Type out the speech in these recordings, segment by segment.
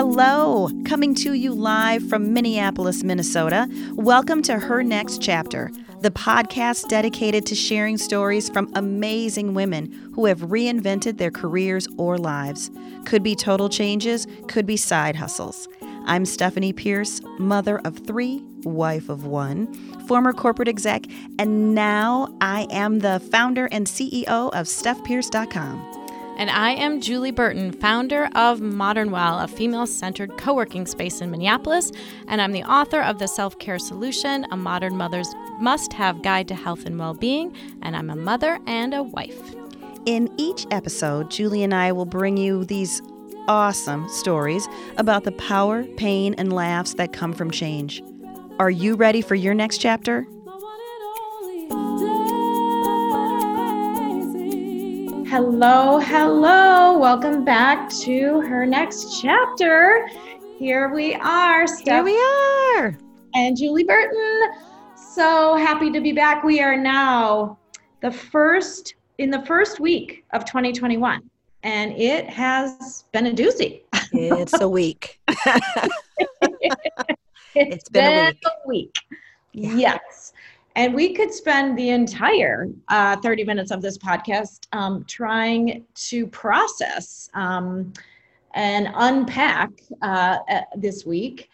Hello, coming to you live from Minneapolis, Minnesota. Welcome to Her Next Chapter, the podcast dedicated to sharing stories from amazing women who have reinvented their careers or lives. Could be total changes, could be side hustles. I'm Stephanie Pierce, mother of three, wife of one, former corporate exec, and now I am the founder and CEO of StephPierce.com. And I am Julie Burton, founder of Modern Well, a female centered co working space in Minneapolis. And I'm the author of The Self Care Solution, a modern mother's must have guide to health and well being. And I'm a mother and a wife. In each episode, Julie and I will bring you these awesome stories about the power, pain, and laughs that come from change. Are you ready for your next chapter? Hello, hello. Welcome back to her next chapter. Here we are, Steph. Here we are. And Julie Burton. So happy to be back. We are now the first in the first week of 2021 and it has been a doozy. It's a week. it's, it's been, been, a week. A week. Yeah. Yes. And we could spend the entire uh, 30 minutes of this podcast um, trying to process um, and unpack uh, uh, this week.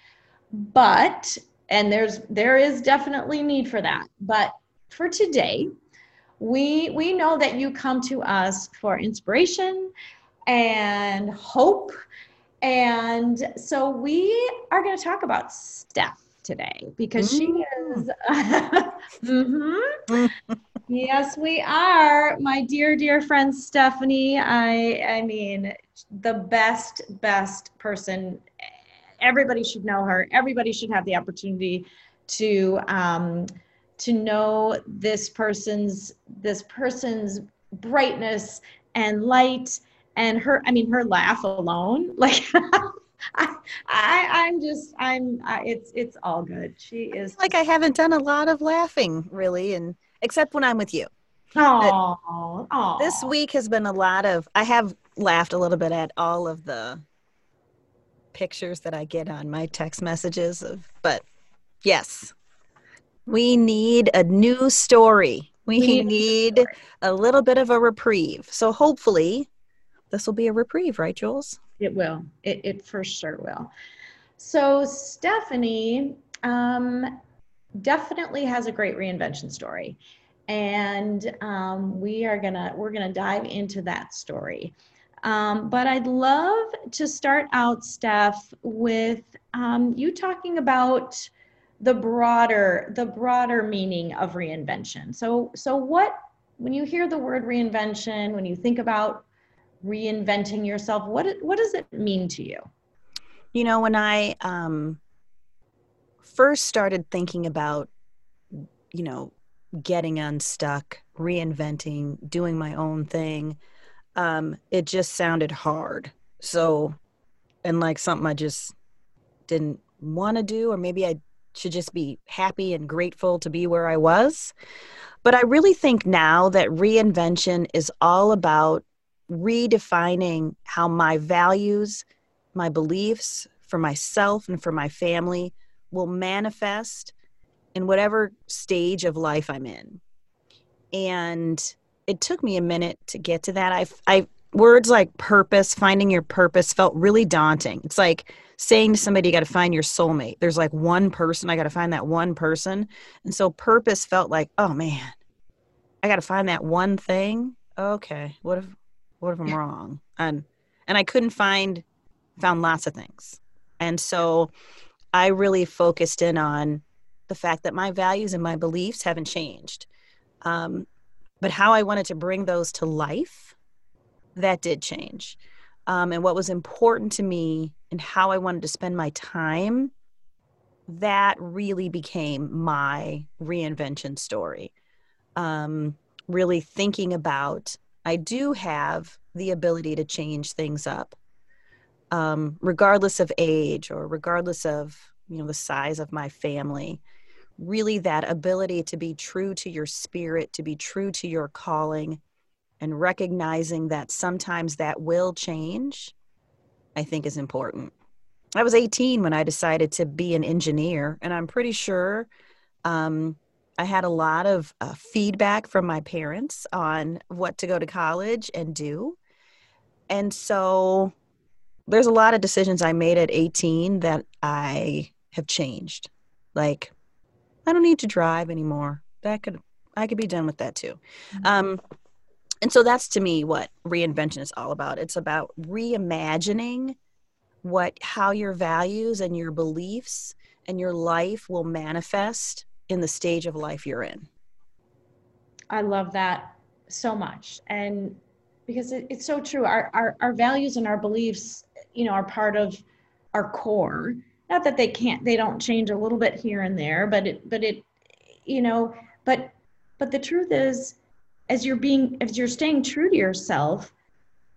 But, and there's there is definitely need for that. But for today, we we know that you come to us for inspiration and hope. And so we are going to talk about Steph today because she is. mm-hmm. yes, we are. My dear, dear friend Stephanie. I, I mean, the best, best person. Everybody should know her. Everybody should have the opportunity to um, to know this person's this person's brightness and light and her. I mean, her laugh alone, like. I, I am just I'm I, it's it's all good. She is like I haven't done a lot of laughing really, and except when I'm with you. Oh, this week has been a lot of. I have laughed a little bit at all of the pictures that I get on my text messages of, but yes, we need a new story. We, we need, need a little bit of a reprieve. So hopefully, this will be a reprieve, right, Jules? It will. It, it for sure will. So Stephanie um, definitely has a great reinvention story, and um, we are gonna we're gonna dive into that story. Um, but I'd love to start out, Steph, with um, you talking about the broader the broader meaning of reinvention. So so what when you hear the word reinvention, when you think about reinventing yourself what what does it mean to you? You know when i um first started thinking about you know getting unstuck reinventing doing my own thing um it just sounded hard. So and like something i just didn't want to do or maybe i should just be happy and grateful to be where i was. But i really think now that reinvention is all about redefining how my values, my beliefs for myself and for my family will manifest in whatever stage of life I'm in. And it took me a minute to get to that. I, I words like purpose, finding your purpose felt really daunting. It's like saying to somebody, you got to find your soulmate. There's like one person, I got to find that one person. And so purpose felt like, oh man, I got to find that one thing. Okay, what if what if I'm wrong? And and I couldn't find found lots of things. And so I really focused in on the fact that my values and my beliefs haven't changed. Um, but how I wanted to bring those to life, that did change. Um, and what was important to me and how I wanted to spend my time, that really became my reinvention story. Um, really thinking about I do have the ability to change things up, um, regardless of age or regardless of you know the size of my family. Really, that ability to be true to your spirit, to be true to your calling, and recognizing that sometimes that will change, I think is important. I was 18 when I decided to be an engineer, and I'm pretty sure um, I had a lot of uh, feedback from my parents on what to go to college and do. And so there's a lot of decisions I made at 18 that I have changed. Like, I don't need to drive anymore. That could, I could be done with that too. Mm-hmm. Um, and so that's to me what reinvention is all about. It's about reimagining what, how your values and your beliefs and your life will manifest in the stage of life you're in. I love that so much. And because it, it's so true, our, our, our values and our beliefs, you know, are part of our core. Not that they can't, they don't change a little bit here and there, but it, but it, you know, but, but the truth is, as you're being, as you're staying true to yourself,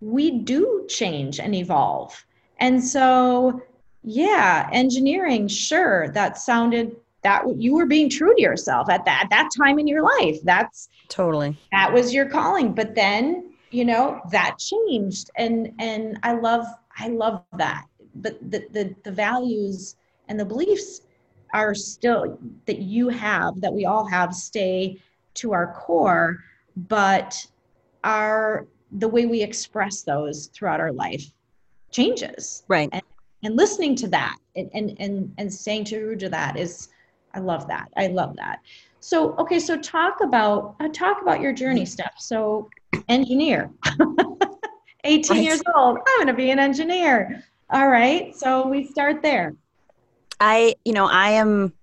we do change and evolve. And so, yeah, engineering, sure, that sounded that you were being true to yourself at that at that time in your life. That's totally. that was your calling. But then you know that changed. And and i love i love that. But the the, the values and the beliefs are still that you have that we all have stay to our core. But our the way we express those throughout our life changes. Right. And, and listening to that and and and, and staying true to that is I love that. I love that. So, okay, so talk about uh, talk about your journey, Steph. So, engineer, 18 right. years old. I'm going to be an engineer. All right. So we start there. I, you know, I am.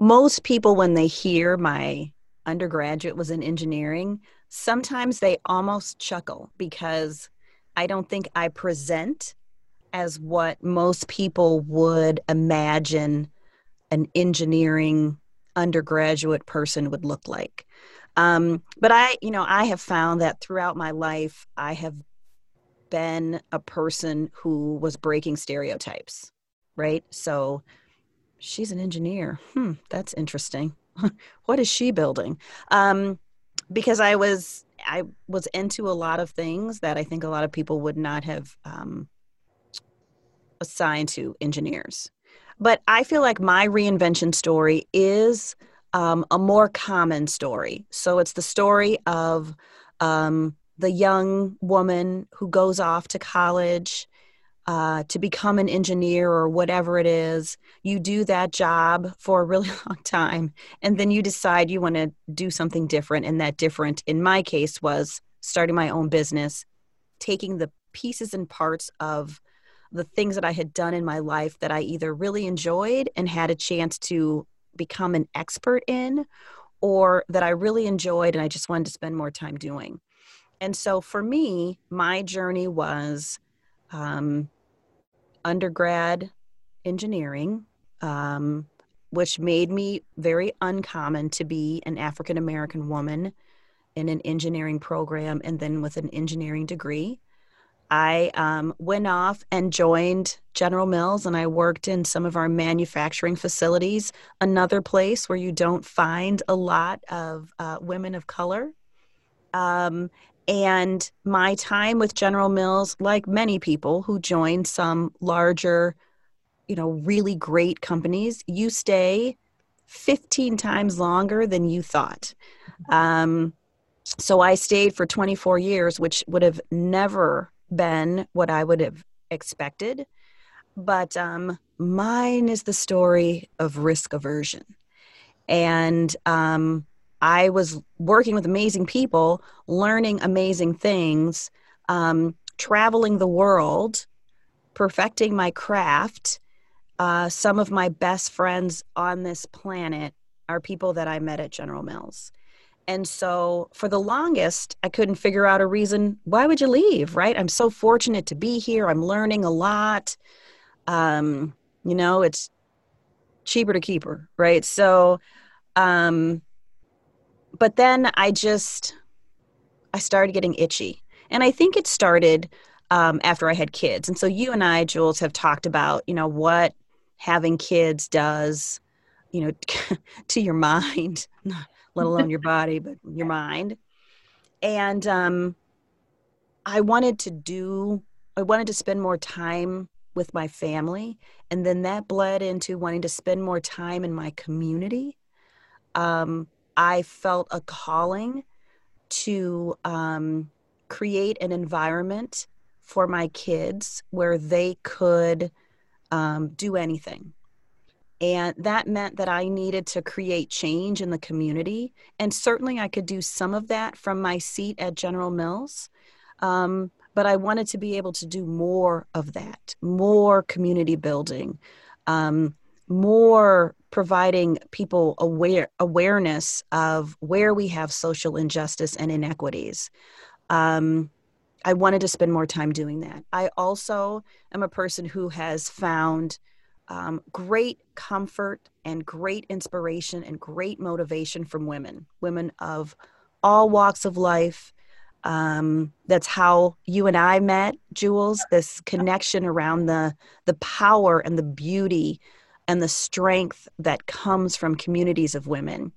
Most people, when they hear my undergraduate was in engineering, sometimes they almost chuckle because I don't think I present as what most people would imagine an engineering undergraduate person would look like. Um, but I, you know, I have found that throughout my life, I have been a person who was breaking stereotypes, right? So she's an engineer. Hmm, that's interesting. what is she building? Um, because I was I was into a lot of things that I think a lot of people would not have um, assigned to engineers. But I feel like my reinvention story is um, a more common story. So it's the story of um, the young woman who goes off to college uh, to become an engineer or whatever it is. You do that job for a really long time, and then you decide you want to do something different. And that different, in my case, was starting my own business, taking the pieces and parts of the things that I had done in my life that I either really enjoyed and had a chance to become an expert in, or that I really enjoyed and I just wanted to spend more time doing. And so for me, my journey was um, undergrad engineering, um, which made me very uncommon to be an African American woman in an engineering program and then with an engineering degree. I um, went off and joined General Mills and I worked in some of our manufacturing facilities, another place where you don't find a lot of uh, women of color. Um, and my time with General Mills, like many people who join some larger, you know, really great companies, you stay 15 times longer than you thought. Um, so I stayed for 24 years, which would have never been what I would have expected. But um, mine is the story of risk aversion. And um, I was working with amazing people, learning amazing things, um, traveling the world, perfecting my craft. Uh, some of my best friends on this planet are people that I met at General Mills. And so for the longest, I couldn't figure out a reason. Why would you leave? Right. I'm so fortunate to be here. I'm learning a lot. Um, you know, it's cheaper to keep her. Right. So, um, but then I just, I started getting itchy. And I think it started um, after I had kids. And so you and I, Jules, have talked about, you know, what having kids does, you know, to your mind let alone your body, but your mind. And um, I wanted to do, I wanted to spend more time with my family. And then that bled into wanting to spend more time in my community. Um, I felt a calling to um, create an environment for my kids where they could um, do anything. And that meant that I needed to create change in the community. And certainly I could do some of that from my seat at General Mills. Um, but I wanted to be able to do more of that, more community building, um, more providing people aware awareness of where we have social injustice and inequities. Um, I wanted to spend more time doing that. I also am a person who has found um, great comfort and great inspiration and great motivation from women, women of all walks of life. Um, that's how you and I met, Jules. This connection around the the power and the beauty and the strength that comes from communities of women.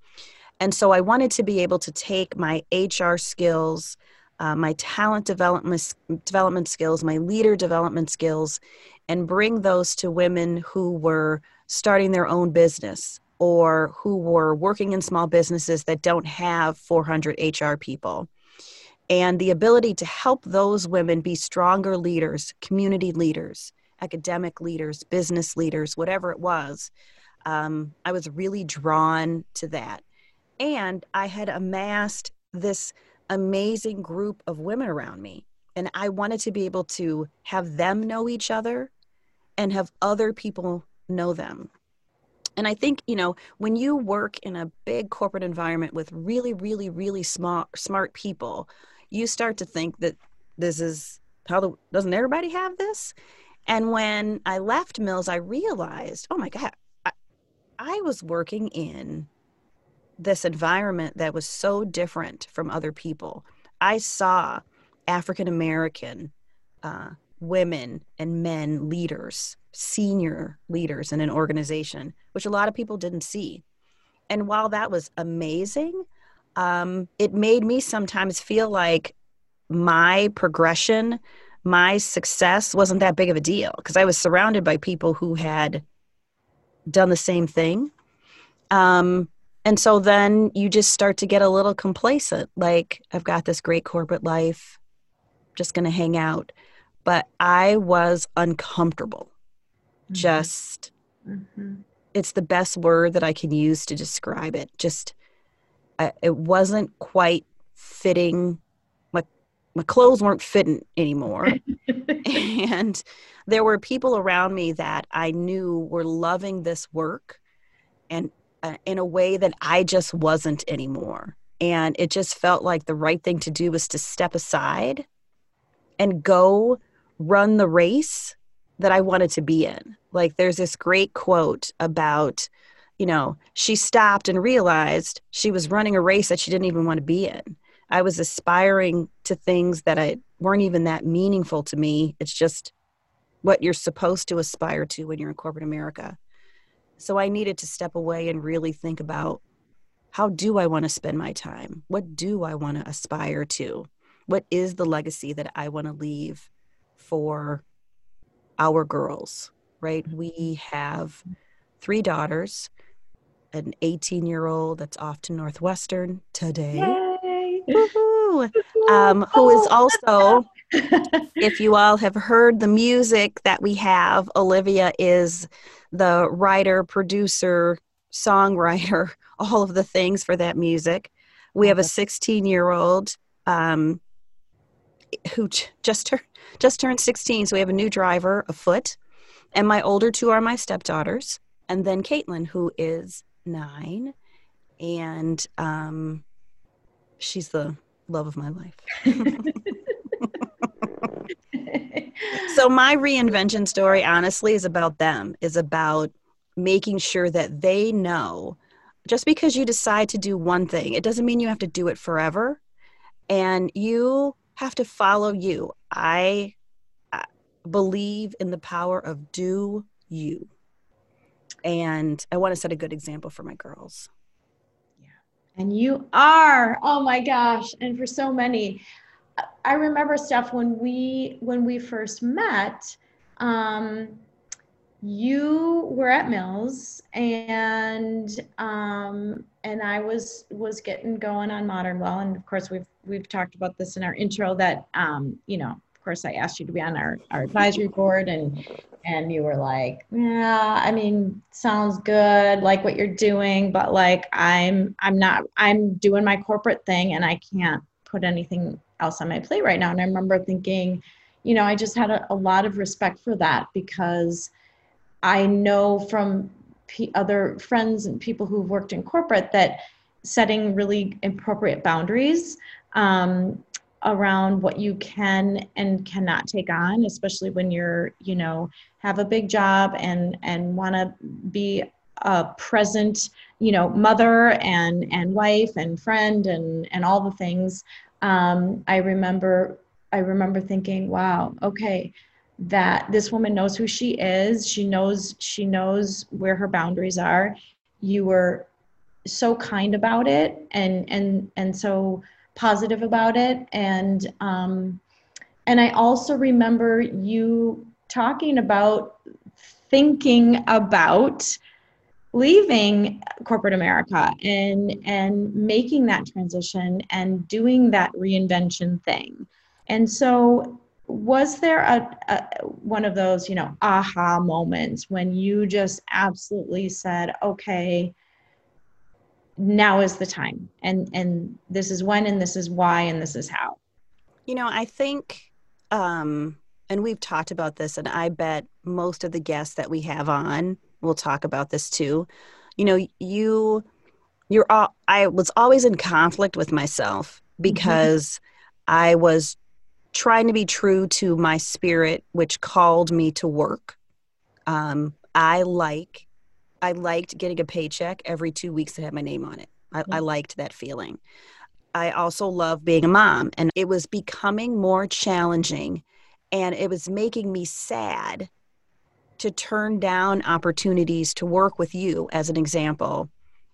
And so I wanted to be able to take my HR skills, uh, my talent development development skills, my leader development skills, and bring those to women who were starting their own business or who were working in small businesses that don't have 400 HR people. And the ability to help those women be stronger leaders, community leaders, academic leaders, business leaders, whatever it was. Um, I was really drawn to that. And I had amassed this amazing group of women around me. And I wanted to be able to have them know each other and have other people know them. And I think, you know, when you work in a big corporate environment with really, really, really smart, smart people, you start to think that this is how the, doesn't everybody have this? And when I left Mills, I realized, oh my God, I, I was working in this environment that was so different from other people. I saw African American uh, women and men leaders, senior leaders in an organization, which a lot of people didn't see. And while that was amazing, um, it made me sometimes feel like my progression, my success wasn't that big of a deal because I was surrounded by people who had done the same thing. Um, and so then you just start to get a little complacent like i've got this great corporate life just going to hang out. But i was uncomfortable. Mm-hmm. just mm-hmm. it's the best word that i can use to describe it. Just I, it wasn't quite fitting. My my clothes weren't fitting anymore. And there were people around me that i knew were loving this work and Uh, in a way that I just wasn't anymore. And it just felt like the right thing to do was to step aside and go run the race that I wanted to be in. Like there's this great quote about, you know, she stopped and realized she was running a race that she didn't even want to be in. I was aspiring to things that I weren't even that meaningful to me. It's just what you're supposed to aspire to when you're in corporate America. So I needed to step away and really think about how do I want to spend my time? What do I want to aspire to? What is the legacy that I want to leave for our girls, right? Mm-hmm. We have three daughters, an 18 year old that's off to Northwestern today, um, who is also, if you all have heard the music that we have, Olivia is the writer, producer, songwriter, all of the things for that music. We have a 16 year old um, who just turned just turned 16, so we have a new driver afoot, and my older two are my stepdaughters, and then Caitlin, who is nine, and um, she's the love of my life. so my reinvention story honestly is about them is about making sure that they know just because you decide to do one thing it doesn't mean you have to do it forever. And you have to follow you. I believe in the power of do you. And i want to set a good example for my girls. Yeah. And you are oh my gosh and for so many I remember Steph when we when we first met, um, you were at Mills and um, and I was was getting going on Modern Well, and of course we've we've talked about this in our intro that um, you know of course I asked you to be on our, our advisory board and and you were like yeah I mean sounds good like what you're doing but like I'm I'm not I'm doing my corporate thing and I can't put anything else on my plate right now and I remember thinking you know I just had a, a lot of respect for that because I know from p- other friends and people who've worked in corporate that setting really appropriate boundaries um, around what you can and cannot take on, especially when you're, you know, have a big job and and want to be a present, you know, mother and and wife and friend and and all the things. Um, I remember I remember thinking, wow, okay, that this woman knows who she is. She knows she knows where her boundaries are. You were so kind about it and and and so positive about it. And um and i also remember you talking about thinking about leaving corporate america and and making that transition and doing that reinvention thing. And so was there a, a, one of those you know aha moments when you just absolutely said okay now is the time and and this is when and this is why and this is how you know i think um and we've talked about this and i bet most of the guests that we have on will talk about this too you know you you're all i was always in conflict with myself mm-hmm. because mm-hmm. i was trying to be true to my spirit, which called me to work. Um, I like, I liked getting a paycheck every two weeks that had my name on it. I, I liked that feeling. I also love being a mom, and it was becoming more challenging, and it was making me sad to turn down opportunities to work with you, as an example,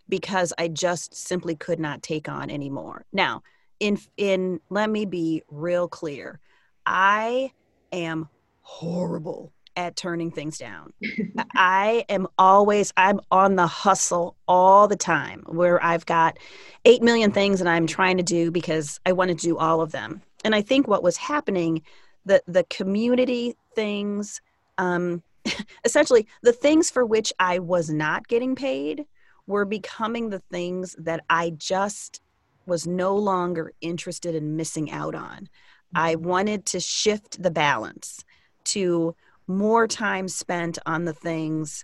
because I just simply could not take on anymore. Now, in in let me be real clear. I am horrible at turning things down. I am always I'm on the hustle all the time where I've got 8 million things and I'm trying to do because I want to do all of them. And I think what was happening the the community things um essentially the things for which I was not getting paid were becoming the things that I just was no longer interested in missing out on. I mm-hmm. wanted to shift the balance to more time spent on the things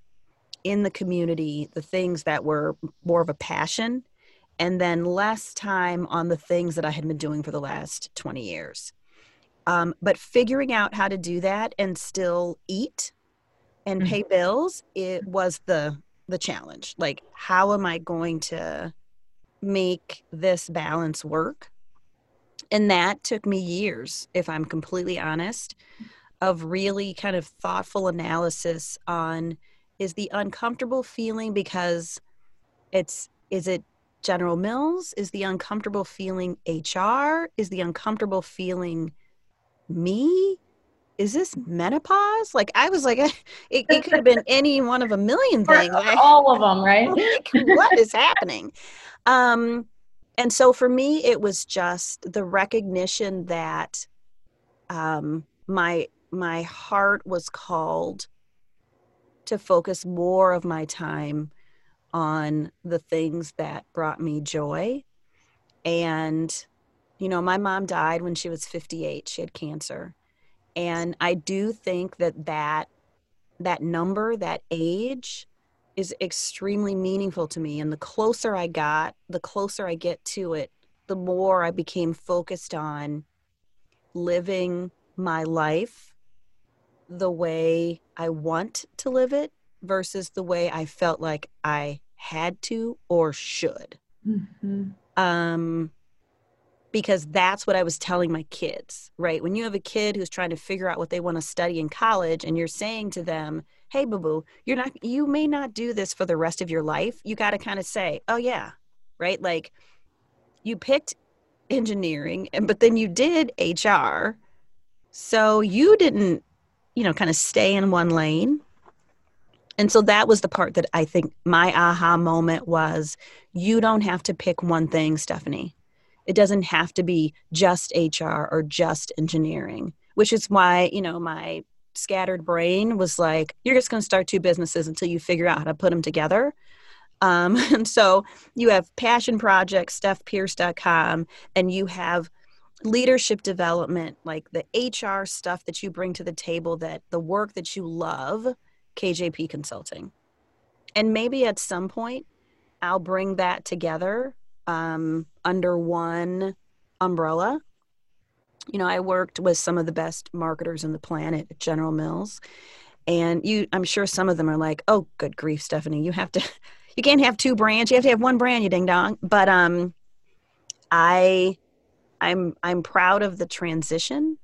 in the community, the things that were more of a passion, and then less time on the things that I had been doing for the last 20 years. Um, but figuring out how to do that and still eat and pay mm-hmm. bills, it was the the challenge. Like, how am I going to make this balance work. And that took me years, if I'm completely honest, of really kind of thoughtful analysis on is the uncomfortable feeling because it's, is it General Mills? Is the uncomfortable feeling HR? Is the uncomfortable feeling me? Is this menopause? Like I was like, it, it could have been any one of a million things. All of them, right? What is happening? Um, and so for me, it was just the recognition that um, my my heart was called to focus more of my time on the things that brought me joy. And, you know, my mom died when she was 58. She had cancer. And I do think that that, that number, that age, is extremely meaningful to me. And the closer I got, the closer I get to it, the more I became focused on living my life the way I want to live it versus the way I felt like I had to or should. Mm-hmm. Um, because that's what I was telling my kids, right? When you have a kid who's trying to figure out what they want to study in college and you're saying to them, hey boo boo you're not you may not do this for the rest of your life you got to kind of say oh yeah right like you picked engineering and but then you did hr so you didn't you know, kind of stay in one lane. And so that was the part that I think my aha moment was you don't have to pick one thing, Stephanie. It doesn't have to be just HR or just engineering, which is why, you know, my scattered brain was like, you're just going to start two businesses until you figure out how to put them together. Um, and so you have passion projects, stephpierce.com, and you have leadership development, like the HR stuff that you bring to the table, that the work that you love, KJP Consulting. And maybe at some point, I'll bring that together um, under one umbrella. You know, I worked with some of the best marketers in the planet at General Mills. And you, I'm sure some of them are like, "Oh, good grief, Stephanie! You have to, you can't have two brands. You have to have one brand, you ding dong." But um, I I'm I'm proud of the transition.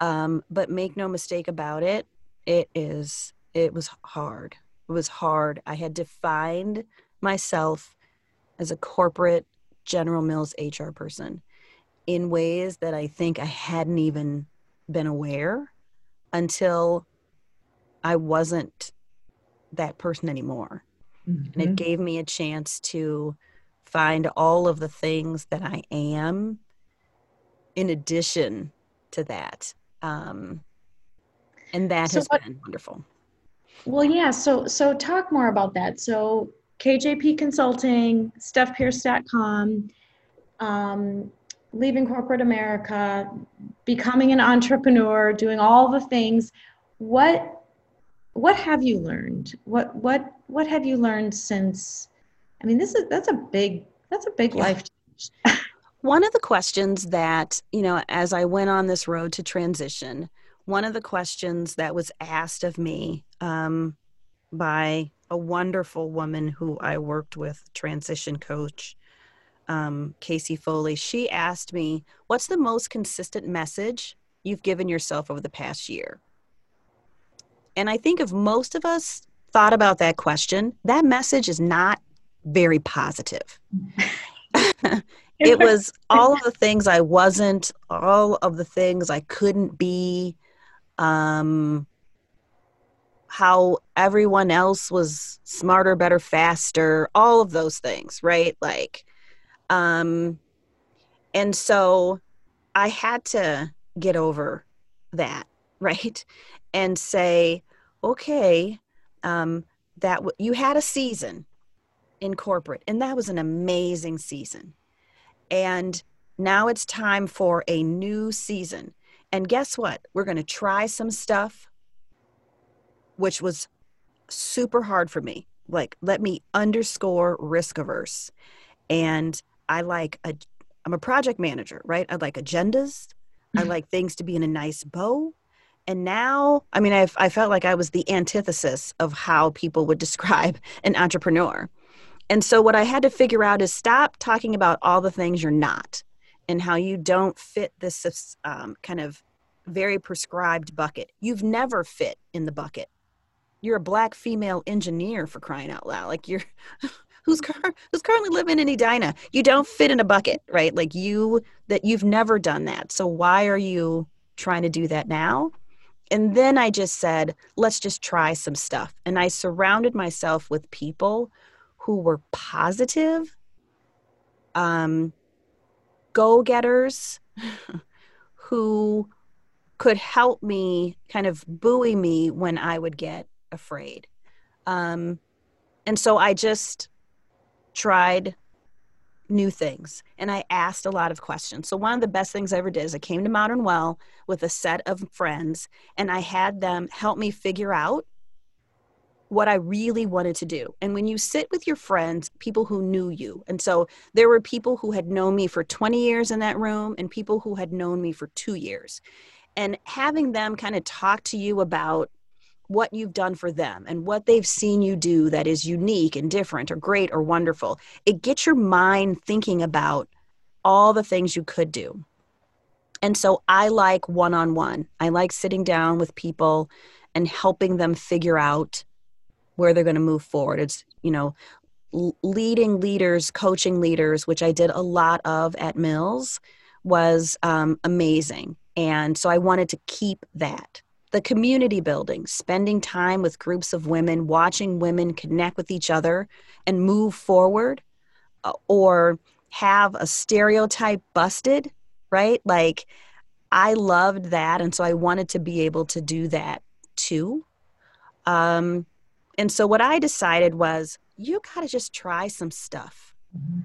Um, but make no mistake about it, it is it was hard. It was hard. I had defined myself as a corporate General Mills HR person in ways that I think I hadn't even been aware until I wasn't that person anymore. Mm-hmm. And it mm-hmm. gave me a chance to find all of the things that I am in addition to that. Um, and that so has what, been wonderful. Well, yeah. So, so talk more about that. So, KJP Consulting, StephPierce.com, um, leaving corporate America, becoming an entrepreneur, doing all the things. What, what have you learned? What, what, what have you learned since? I mean, this is that's a big that's a big yeah. life change. One of the questions that, you know, as I went on this road to transition, one of the questions that was asked of me um, by a wonderful woman who I worked with, transition coach, um, Casey Foley, she asked me, What's the most consistent message you've given yourself over the past year? And I think if most of us thought about that question, that message is not very positive. it was all of the things I wasn't, all of the things I couldn't be, um, how everyone else was smarter, better, faster, all of those things, right? Like, um, and so I had to get over that, right? And say, okay, um, that w- you had a season in corporate, and that was an amazing season and now it's time for a new season. And guess what? We're going to try some stuff, which was super hard for me. Like, let me underscore risk averse. And I like, a, I'm a project manager, right? I like agendas. I mm-hmm. like things to be in a nice bow. And now, I mean, I've, I felt like I was the antithesis of how people would describe an entrepreneur. And so, what I had to figure out is stop talking about all the things you're not and how you don't fit this um, kind of very prescribed bucket. You've never fit in the bucket. You're a black female engineer for crying out loud. Like you're who's car- who's currently living in Edina. You don't fit in a bucket, right? Like you that you've never done that. So why are you trying to do that now? And then I just said, let's just try some stuff. And I surrounded myself with people who were positive, um, go getters, who could help me kind of buoy me when I would get afraid. Um, and so I just tried new things and I asked a lot of questions. So, one of the best things I ever did is I came to Modern Well with a set of friends and I had them help me figure out what I really wanted to do. And when you sit with your friends, people who knew you, and so there were people who had known me for 20 years in that room and people who had known me for two years. And having them kind of talk to you about what you've done for them and what they've seen you do that is unique and different or great or wonderful, it gets your mind thinking about all the things you could do. And so I like one on one. I like sitting down with people and helping them figure out where they're going to move forward. It's, you know, leading leaders, coaching leaders, which I did a lot of at Mills, was um, amazing. And so I wanted to keep that. The community building, spending time with groups of women, watching women connect with each other and move forward, uh, or have a stereotype busted, right? Like, I loved that. And so I wanted to be able to do that too. Um, and so what I decided was you got to just try some stuff. Mm-hmm.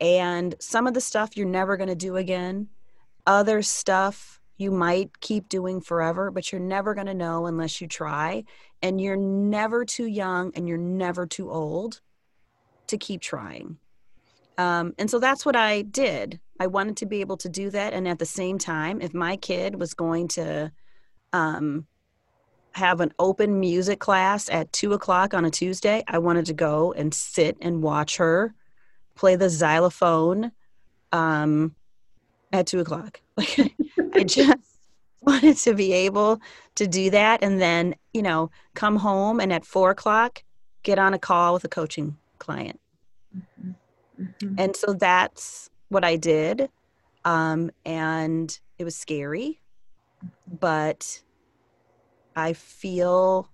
And some of the stuff you're never going to do again, other stuff you might keep doing forever, but you're never going to know unless you try. And you're never too young and you're never too old to keep trying. Um, and so that's what I did. I wanted to be able to do that. And at the same time, if my kid was going to um, have an open music class at two o'clock on a Tuesday, I wanted to go and sit and watch her play the xylophone um, at two o'clock. Like I just wanted to be able to do that and then, you know, come home and at four o'clock get on a call with a coaching client. Mm-hmm. Mm-hmm. And so that's what I did. Um, and it was scary, but I feel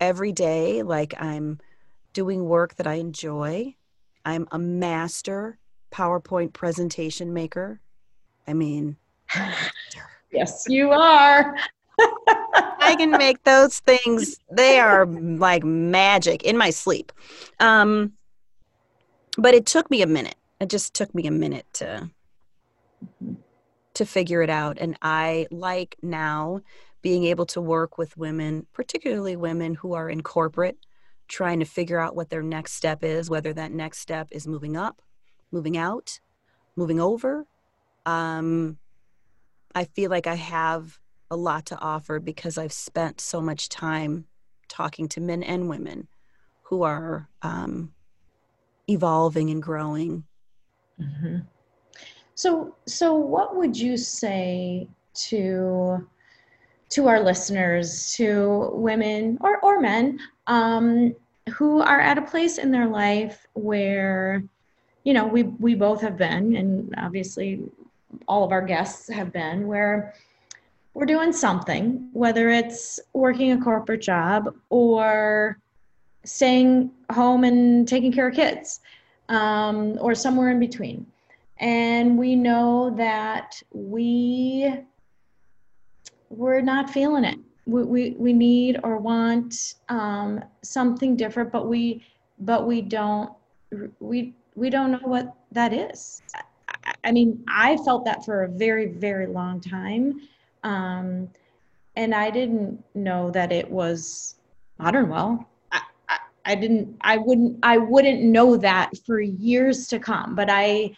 every day like I'm doing work that I enjoy. I'm a master PowerPoint presentation maker. I mean, yes, you are. I can make those things, they are like magic in my sleep. Um, but it took me a minute. It just took me a minute to to figure it out and I like now being able to work with women, particularly women who are in corporate trying to figure out what their next step is, whether that next step is moving up, moving out, moving over. Um, I feel like I have a lot to offer because I've spent so much time talking to men and women who are um, evolving and growing. Mm-hmm. So, so what would you say to to our listeners, to women or or men um, who are at a place in their life where, you know, we we both have been, and obviously all of our guests have been, where we're doing something, whether it's working a corporate job or staying home and taking care of kids um, or somewhere in between. And we know that we we're not feeling it. We, we, we need or want um, something different, but we but we don't we we don't know what that is. I, I mean, I felt that for a very very long time, um, and I didn't know that it was modern well I didn't I wouldn't I wouldn't know that for years to come. But I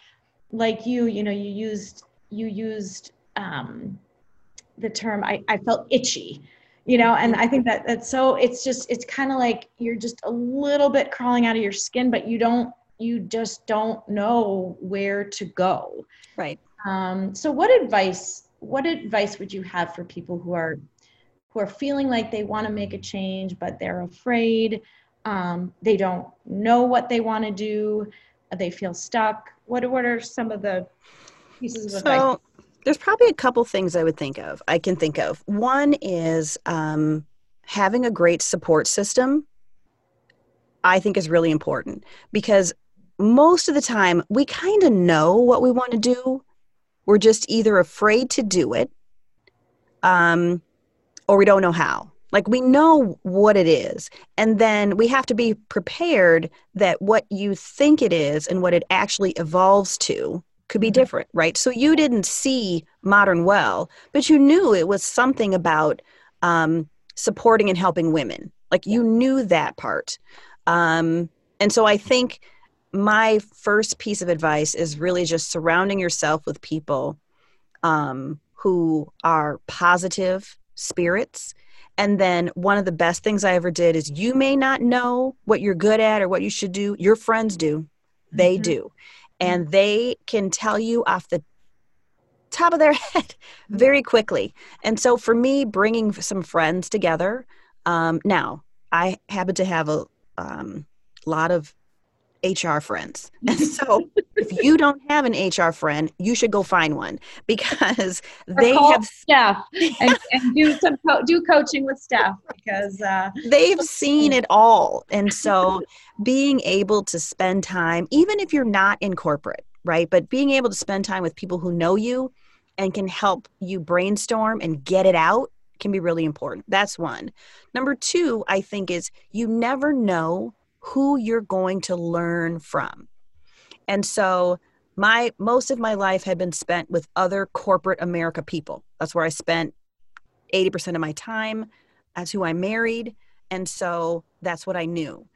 like you, you know, you used you used um the term I, I felt itchy, you know, and I think that that's so it's just it's kind of like you're just a little bit crawling out of your skin, but you don't you just don't know where to go. Right. Um, so what advice what advice would you have for people who are who are feeling like they want to make a change but they're afraid um, they don't know what they want to do they feel stuck what, what are some of the pieces of so, advice there's probably a couple things i would think of i can think of one is um, having a great support system i think is really important because most of the time we kind of know what we want to do we're just either afraid to do it um, or we don't know how like we know what it is. And then we have to be prepared that what you think it is and what it actually evolves to could be mm-hmm. different, right? So you didn't see modern well, but you knew it was something about um, supporting and helping women. Like you knew that part. Um, and so I think my first piece of advice is really just surrounding yourself with people um, who are positive spirits and then one of the best things I ever did is you may not know what you're good at or what you should do. Your friends do. They mm-hmm. do. And they can tell you off the top of their head very quickly. And so for me, bringing some friends together, um, now I happen to have a um, lot of HR friends. And so if you don't have an HR friend, you should go find one because Or they have staff and, and do some co- do coaching with staff because uh, they've seen it all. And so being able to spend time, even if you're not in corporate, right? But being able to spend time with people who know you and can help you brainstorm and get it out can be really important. That's one. Number two, I think, is you never know who you're going to learn from. And so my most of my life had been spent with other corporate America people. That's where I spent 80% of my time. That's who I married. And so that's what I knew.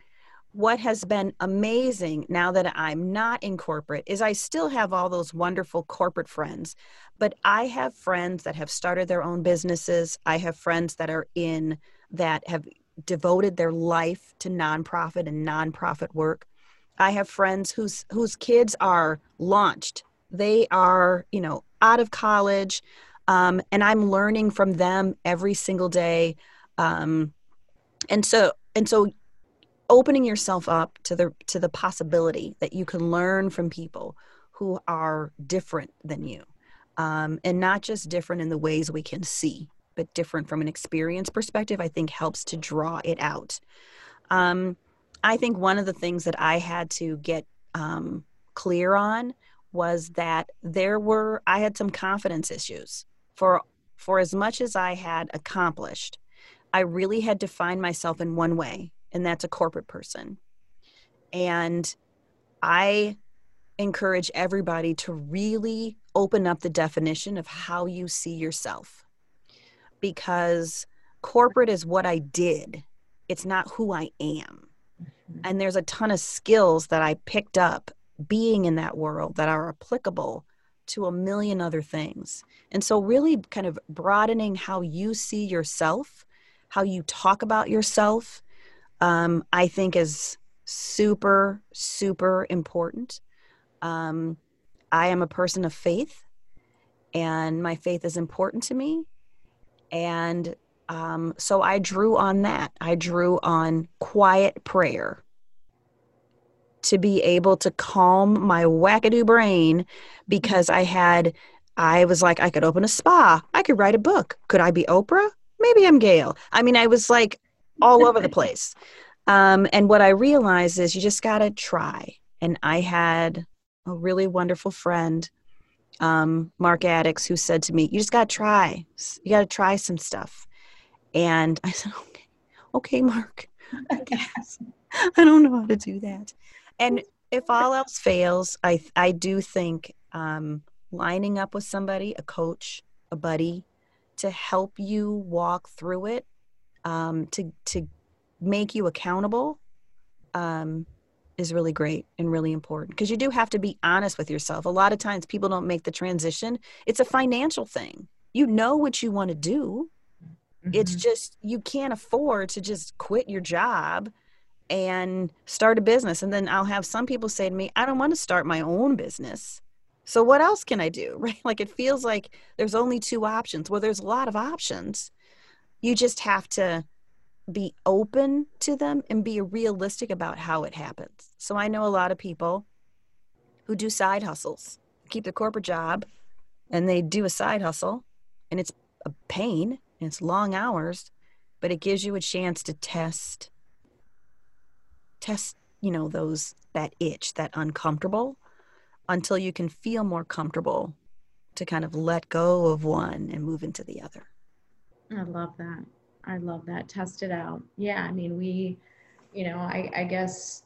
What has been amazing now that I'm not in corporate is I still have all those wonderful corporate friends, but I have friends that have started their own businesses. I have friends that are in that have devoted their life to nonprofit and nonprofit work. I have friends whose whose kids are launched. They are, you know, out of college, um, and I'm learning from them every single day. Um, and so and so opening yourself up to the to the possibility that you can learn from people who are different than you um, and not just different in the ways we can see but different from an experience perspective i think helps to draw it out. Um, i think one of the things that i had to get um, clear on was that there were i had some confidence issues. For for as much as i had accomplished i really had to find myself in one way and that's a corporate person. And I encourage everybody to really open up the definition of how you see yourself because corporate is what I did, it's not who I am. Mm-hmm. And there's a ton of skills that I picked up being in that world that are applicable to a million other things. And so, really kind of broadening how you see yourself, how you talk about yourself, um, I think is super, super important. Um, I am a person of faith, and my faith is important to me. And um, so I drew on that. I drew on quiet prayer to be able to calm my wackadoo brain because I had, I was like, I could open a spa, I could write a book. Could I be Oprah? Maybe I'm Gayle. I mean, I was like, all over the place. Um, and what I realized is you just got to try. And I had a really wonderful friend, um, Mark Addix, who said to me, You just got to try. You got to try some stuff. And I said, Okay, okay, Mark. I guess. I don't know how to do that. And if all else fails, I, I do think um, lining up with somebody, a coach, a buddy, to help you walk through it um, to to make you accountable um, is really great and really important because you do have to be honest with yourself. A lot of times people don't make the transition. It's a financial thing. You know what you want to do. Mm-hmm. It's just you can't afford to just quit your job and start a business. And then I'll have some people say to me, I don't want to start my own business. So what else can I do? Right? Like it feels like there's only two options. Well, there's a lot of options you just have to be open to them and be realistic about how it happens. So I know a lot of people who do side hustles, keep their corporate job, and they do a side hustle, and it's a pain and it's long hours, but it gives you a chance to test test, you know, those that itch, that uncomfortable until you can feel more comfortable to kind of let go of one and move into the other. I love that. I love that. Test it out. Yeah. I mean, we, you know, I, I guess,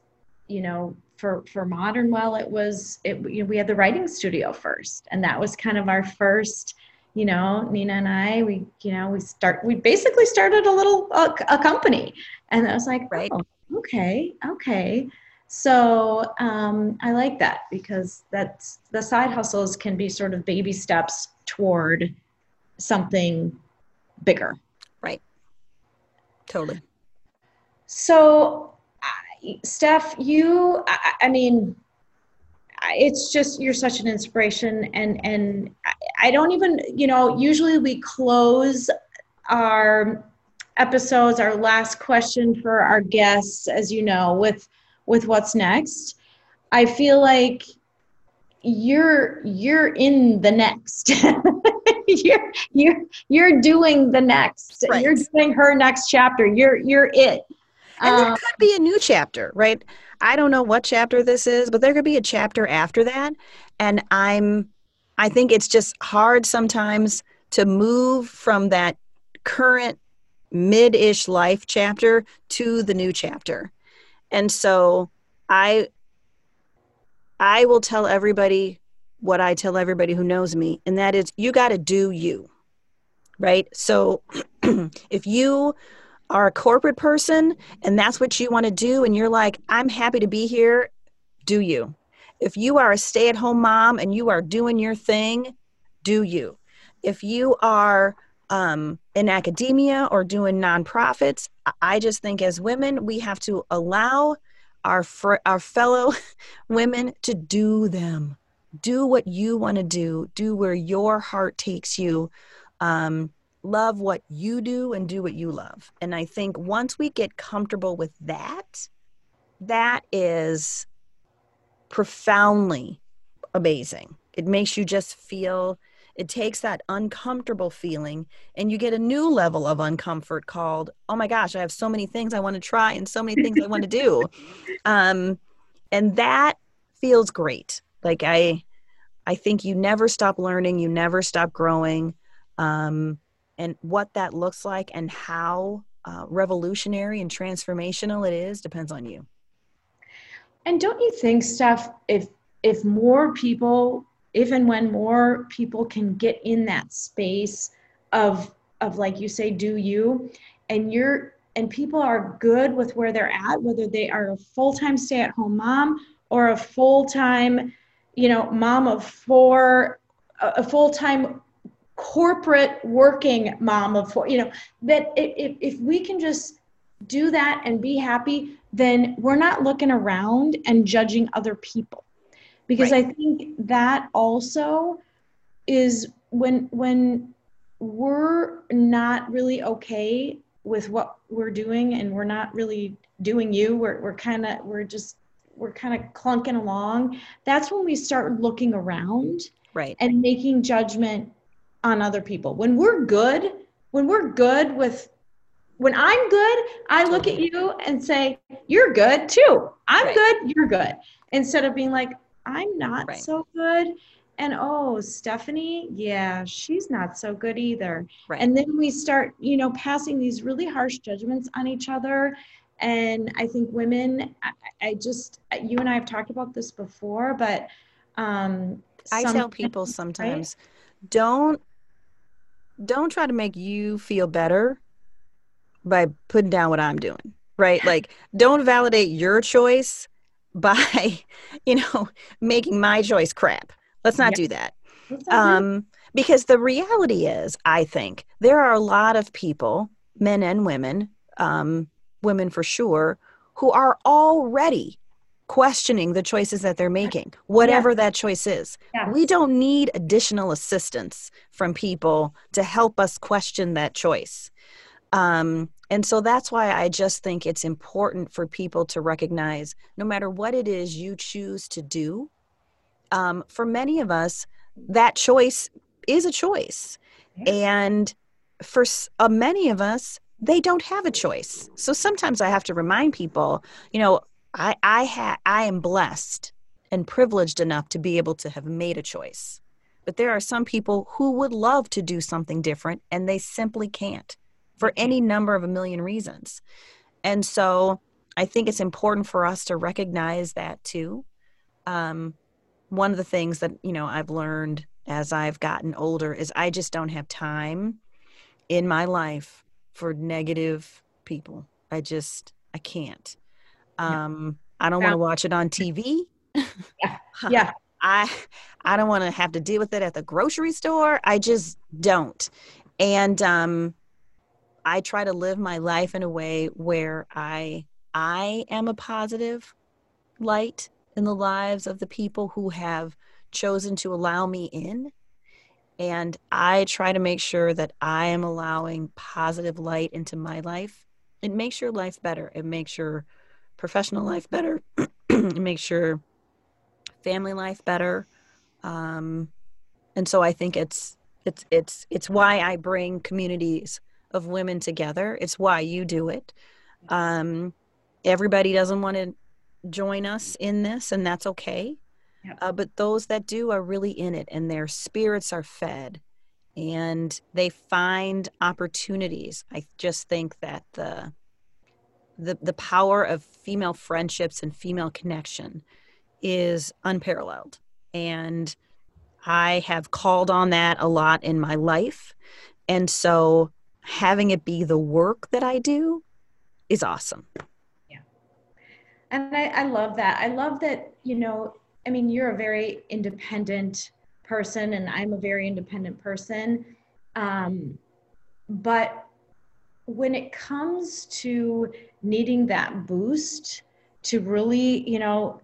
you know, for, for modern, well, it was, it, you know, we had the writing studio first and that was kind of our first, you know, Nina and I, we, you know, we start, we basically started a little, a, a company and I was like, right. Oh, okay. Okay. So um, I like that because that's the side hustles can be sort of baby steps toward something bigger. Totally. So, Steph, you, I, I mean, it's just you're such an inspiration and and i don't even you know usually we close our episodes our last question for our guests as you know with with what's next i feel like you're you're in the next you're you're you're doing the next right. you're doing her next chapter. You're you're it. And um, there could be a new chapter right? I don't know what chapter this is but there could be a chapter after that. And i'm i think it's just hard sometimes to move from that current mid-ish life chapter to the new chapter. And so i I will tell everybody what I tell everybody who knows me, and that is you got to do you. Right? So if you are a corporate person and that's what you want to do, and you're like, I'm happy to be here, do you. If you are a stay at home mom and you are doing your thing, do you. If you are um, in academia or doing nonprofits, I just think as women, we have to allow our fr- our fellow women to do them do what you want to do do where your heart takes you um, love what you do and do what you love. And i think once we get comfortable with that that is profoundly amazing. It makes you just feel it takes that uncomfortable feeling and you get a new level of uncomfort called oh my gosh i have so many things i want to try and so many things i want to do. Um, and that feels great. Like i i think you never stop learning you never stop growing um, and what that looks like and how uh, revolutionary and transformational it is depends on you. And don't you think steph if if more people if and when more people can get in that space of of like you say do you and you're and people are good with where they're at whether they are a full-time stay-at-home mom or a full-time you know mom of four a full-time corporate working mom of four you know that if, if we can just do that and be happy then we're not looking around and judging other people because right. i think that also is when when we're not really okay with what we're doing and we're not really doing you we're, we're kind of we're just we're kind of clunking along that's when we start looking around right and making judgment on other people when we're good when we're good with when i'm good i look at you and say you're good too i'm right. good you're good instead of being like I'm not right. so good. And oh, Stephanie, yeah, she's not so good either. Right. And then we start, you know, passing these really harsh judgments on each other. And I think women, I, I just, you and I have talked about this before, but um, I tell people sometimes right? don't don't try to make you feel better by putting down what I'm doing. Right? Like don't validate your choice by, you know, making my choice crap. Let's not yep. do that. Um, because the reality is, I think there are a lot of people, men and women, um, women for sure, who are already questioning the choices that they're making, whatever that choice is. We don't need additional assistance from people to help us question that choice. Um, and so that's why I just think it's important for people to recognize no matter what it is you choose to do, um, for many of us, that choice is a choice. And for uh, many of us, they don't have a choice. So sometimes I have to remind people, you know, I I ha- I am blessed and privileged enough to be able to have made a choice. But there are some people who would love to do something different and they simply can't for any number of a million reasons. And so I think it's important for us to recognize that too. Um, one of the things that, you know, I've learned as I've gotten older is I just don't have time in my life for negative people. I just, I can't. Um, I don't want to watch it on TV. Yeah. yeah. I I don't want to have to deal with it at the grocery store. I just don't. And um I try to live my life in a way where I I am a positive light in the lives of the people who have chosen to allow me in. And I try to make sure that I am allowing positive light into my life. It makes your life better. It makes your professional life better. it makes your family life better. Um, and so I think it's it's it's it's why I bring communities of women together. It's why you do it. Um, everybody doesn't want to join us in this, and that's okay. Yep. Uh, but those that do are really in it, and their spirits are fed, and they find opportunities. I just think that the the the power of female friendships and female connection is unparalleled, and I have called on that a lot in my life, and so having it be the work that I do is awesome. Yeah. And I, I love that. I love that, you know, I mean, you're a very independent person, and I'm a very independent person. Um, but when it comes to needing that boost to really, you know,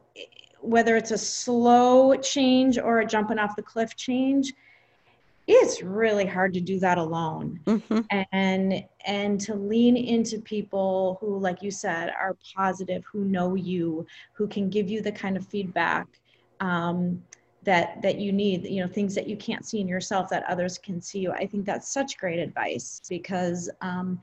whether it's a slow change or a jumping off the cliff change, it's really hard to do that alone mm-hmm. and and to lean into people who like you said are positive who know you who can give you the kind of feedback um, that that you need you know things that you can't see in yourself that others can see you i think that's such great advice because um,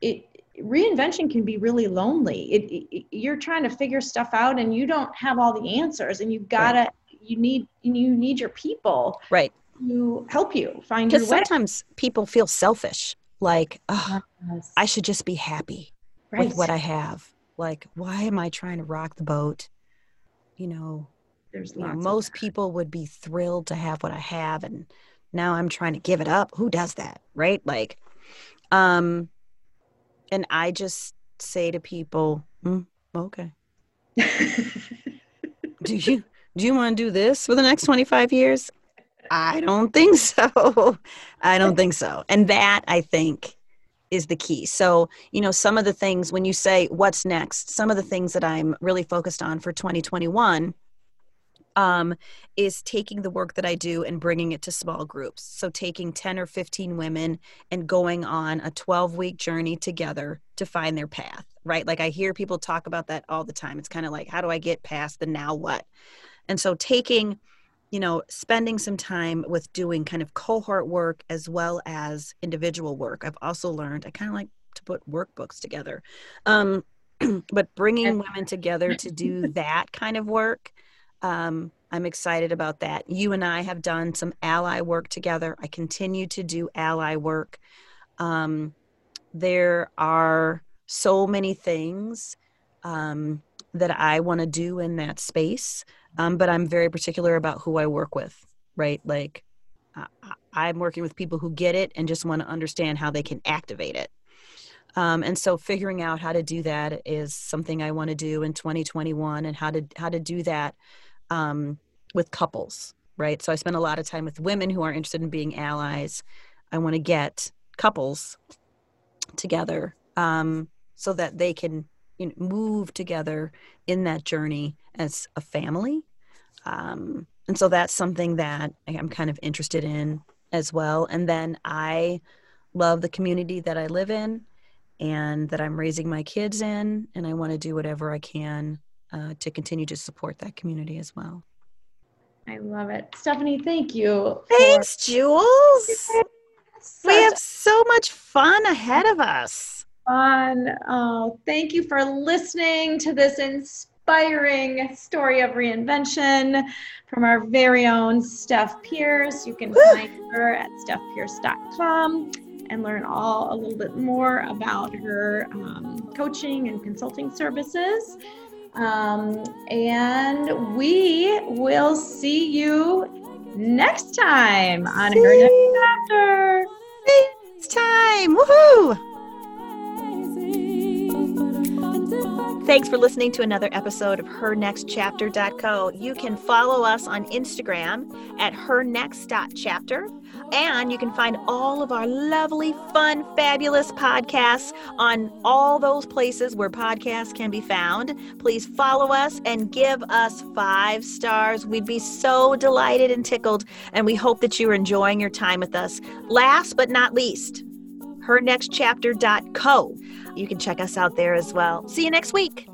it reinvention can be really lonely it, it, you're trying to figure stuff out and you don't have all the answers and you gotta right. you need you need your people right to help you find your way. sometimes people feel selfish like oh, yes. i should just be happy right. with what i have like why am i trying to rock the boat you know there's you know, most people would be thrilled to have what i have and now i'm trying to give it up who does that right like um and i just say to people mm, okay do you do you want to do this for the next 25 years I don't think so. I don't think so. And that I think is the key. So, you know, some of the things when you say what's next, some of the things that I'm really focused on for 2021 um, is taking the work that I do and bringing it to small groups. So, taking 10 or 15 women and going on a 12 week journey together to find their path, right? Like I hear people talk about that all the time. It's kind of like, how do I get past the now what? And so, taking you know, spending some time with doing kind of cohort work as well as individual work. I've also learned I kind of like to put workbooks together. Um, but bringing women together to do that kind of work, um, I'm excited about that. You and I have done some ally work together. I continue to do ally work. Um, there are so many things um, that I want to do in that space um, but i'm very particular about who i work with right like i'm working with people who get it and just want to understand how they can activate it um, and so figuring out how to do that is something i want to do in 2021 and how to how to do that um, with couples right so i spend a lot of time with women who are interested in being allies i want to get couples together um, so that they can you know, move together in that journey as a family. Um, and so that's something that I'm kind of interested in as well. And then I love the community that I live in and that I'm raising my kids in, and I want to do whatever I can uh, to continue to support that community as well. I love it. Stephanie, thank you. Thanks, for- Jules. We have so much fun ahead of us. Fun. Oh, thank you for listening to this inspiring inspiring story of reinvention from our very own Steph Pierce. You can find her at stephpierce.com and learn all a little bit more about her um, coaching and consulting services. Um, and we will see you next time on see. her next chapter. Next time. Woohoo! Thanks for listening to another episode of HerNextChapter.co. You can follow us on Instagram at HerNext.chapter, and you can find all of our lovely, fun, fabulous podcasts on all those places where podcasts can be found. Please follow us and give us five stars. We'd be so delighted and tickled, and we hope that you are enjoying your time with us. Last but not least, HerNextChapter.co. You can check us out there as well. See you next week.